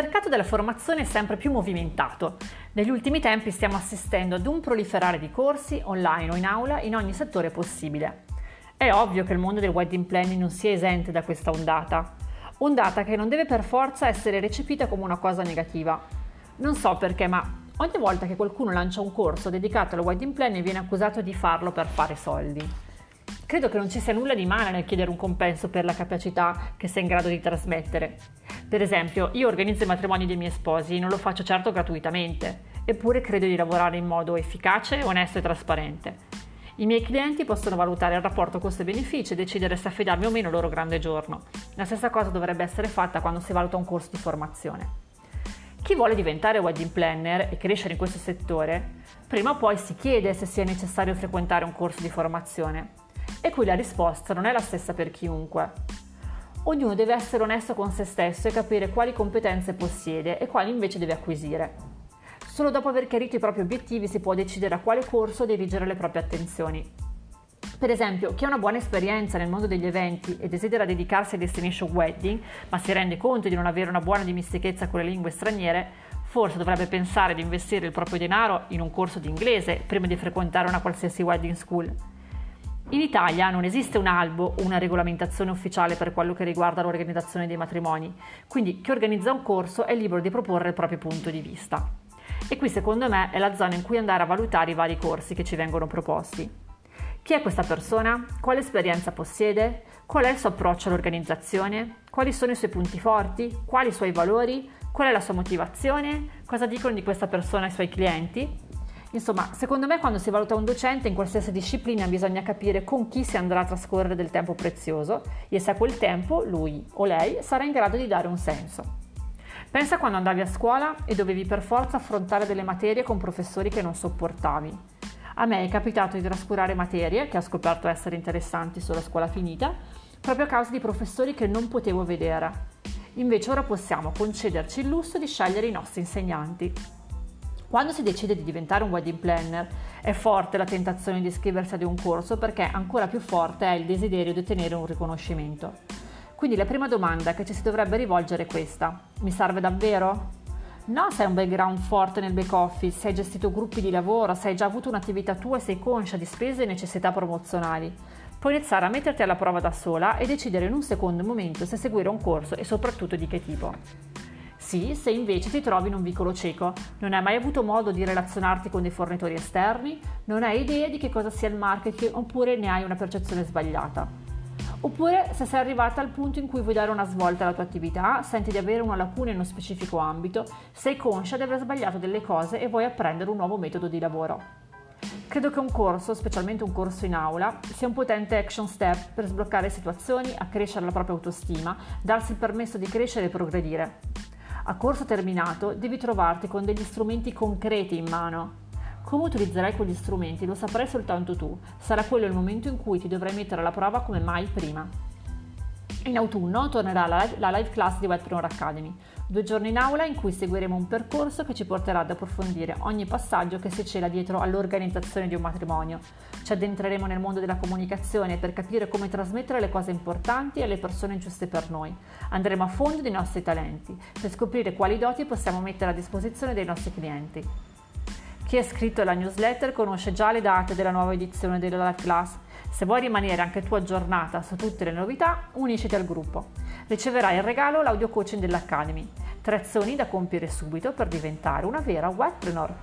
mercato della formazione è sempre più movimentato. Negli ultimi tempi stiamo assistendo ad un proliferare di corsi online o in aula in ogni settore possibile. È ovvio che il mondo del wedding planning non sia esente da questa ondata, ondata che non deve per forza essere recepita come una cosa negativa. Non so perché, ma ogni volta che qualcuno lancia un corso dedicato al wedding planning viene accusato di farlo per fare soldi. Credo che non ci sia nulla di male nel chiedere un compenso per la capacità che sei in grado di trasmettere. Per esempio, io organizzo i matrimoni dei miei sposi e non lo faccio certo gratuitamente, eppure credo di lavorare in modo efficace, onesto e trasparente. I miei clienti possono valutare il rapporto costo-beneficio e decidere se affidarmi o meno il loro grande giorno. La stessa cosa dovrebbe essere fatta quando si valuta un corso di formazione. Chi vuole diventare wedding planner e crescere in questo settore, prima o poi si chiede se sia necessario frequentare un corso di formazione. E qui la risposta non è la stessa per chiunque. Ognuno deve essere onesto con se stesso e capire quali competenze possiede e quali invece deve acquisire. Solo dopo aver chiarito i propri obiettivi si può decidere a quale corso dirigere le proprie attenzioni. Per esempio, chi ha una buona esperienza nel mondo degli eventi e desidera dedicarsi ai destination wedding, ma si rende conto di non avere una buona dimestichezza con le lingue straniere, forse dovrebbe pensare di investire il proprio denaro in un corso di inglese prima di frequentare una qualsiasi wedding school. In Italia non esiste un albo o una regolamentazione ufficiale per quello che riguarda l'organizzazione dei matrimoni, quindi chi organizza un corso è libero di proporre il proprio punto di vista. E qui secondo me è la zona in cui andare a valutare i vari corsi che ci vengono proposti. Chi è questa persona? Quale esperienza possiede? Qual è il suo approccio all'organizzazione? Quali sono i suoi punti forti? Quali i suoi valori? Qual è la sua motivazione? Cosa dicono di questa persona i suoi clienti? Insomma, secondo me quando si valuta un docente in qualsiasi disciplina bisogna capire con chi si andrà a trascorrere del tempo prezioso e se a quel tempo lui o lei sarà in grado di dare un senso. Pensa quando andavi a scuola e dovevi per forza affrontare delle materie con professori che non sopportavi. A me è capitato di trascurare materie che ho scoperto essere interessanti sulla scuola finita, proprio a causa di professori che non potevo vedere. Invece ora possiamo concederci il lusso di scegliere i nostri insegnanti. Quando si decide di diventare un wedding planner è forte la tentazione di iscriversi ad un corso perché ancora più forte è il desiderio di ottenere un riconoscimento. Quindi la prima domanda che ci si dovrebbe rivolgere è questa. Mi serve davvero? No, se hai un background forte nel back office, se hai gestito gruppi di lavoro, se hai già avuto un'attività tua e sei conscia di spese e necessità promozionali. Puoi iniziare a metterti alla prova da sola e decidere in un secondo momento se seguire un corso e soprattutto di che tipo. Sì, se invece ti trovi in un vicolo cieco, non hai mai avuto modo di relazionarti con dei fornitori esterni, non hai idea di che cosa sia il marketing oppure ne hai una percezione sbagliata. Oppure se sei arrivata al punto in cui vuoi dare una svolta alla tua attività, senti di avere una lacuna in uno specifico ambito, sei conscia di aver sbagliato delle cose e vuoi apprendere un nuovo metodo di lavoro. Credo che un corso, specialmente un corso in aula, sia un potente action step per sbloccare situazioni, accrescere la propria autostima, darsi il permesso di crescere e progredire. A corso terminato devi trovarti con degli strumenti concreti in mano. Come utilizzerai quegli strumenti lo saprai soltanto tu, sarà quello il momento in cui ti dovrai mettere alla prova come mai prima. In autunno tornerà la live, la live class di Webpreneur Academy, due giorni in aula in cui seguiremo un percorso che ci porterà ad approfondire ogni passaggio che si cela dietro all'organizzazione di un matrimonio. Ci addentreremo nel mondo della comunicazione per capire come trasmettere le cose importanti alle persone giuste per noi. Andremo a fondo dei nostri talenti per scoprire quali doti possiamo mettere a disposizione dei nostri clienti. Chi è iscritto alla newsletter conosce già le date della nuova edizione della live class se vuoi rimanere anche tu aggiornata su tutte le novità, unisciti al gruppo. Riceverai in regalo l'audio coaching dell'Academy, tre azioni da compiere subito per diventare una vera webpreneur.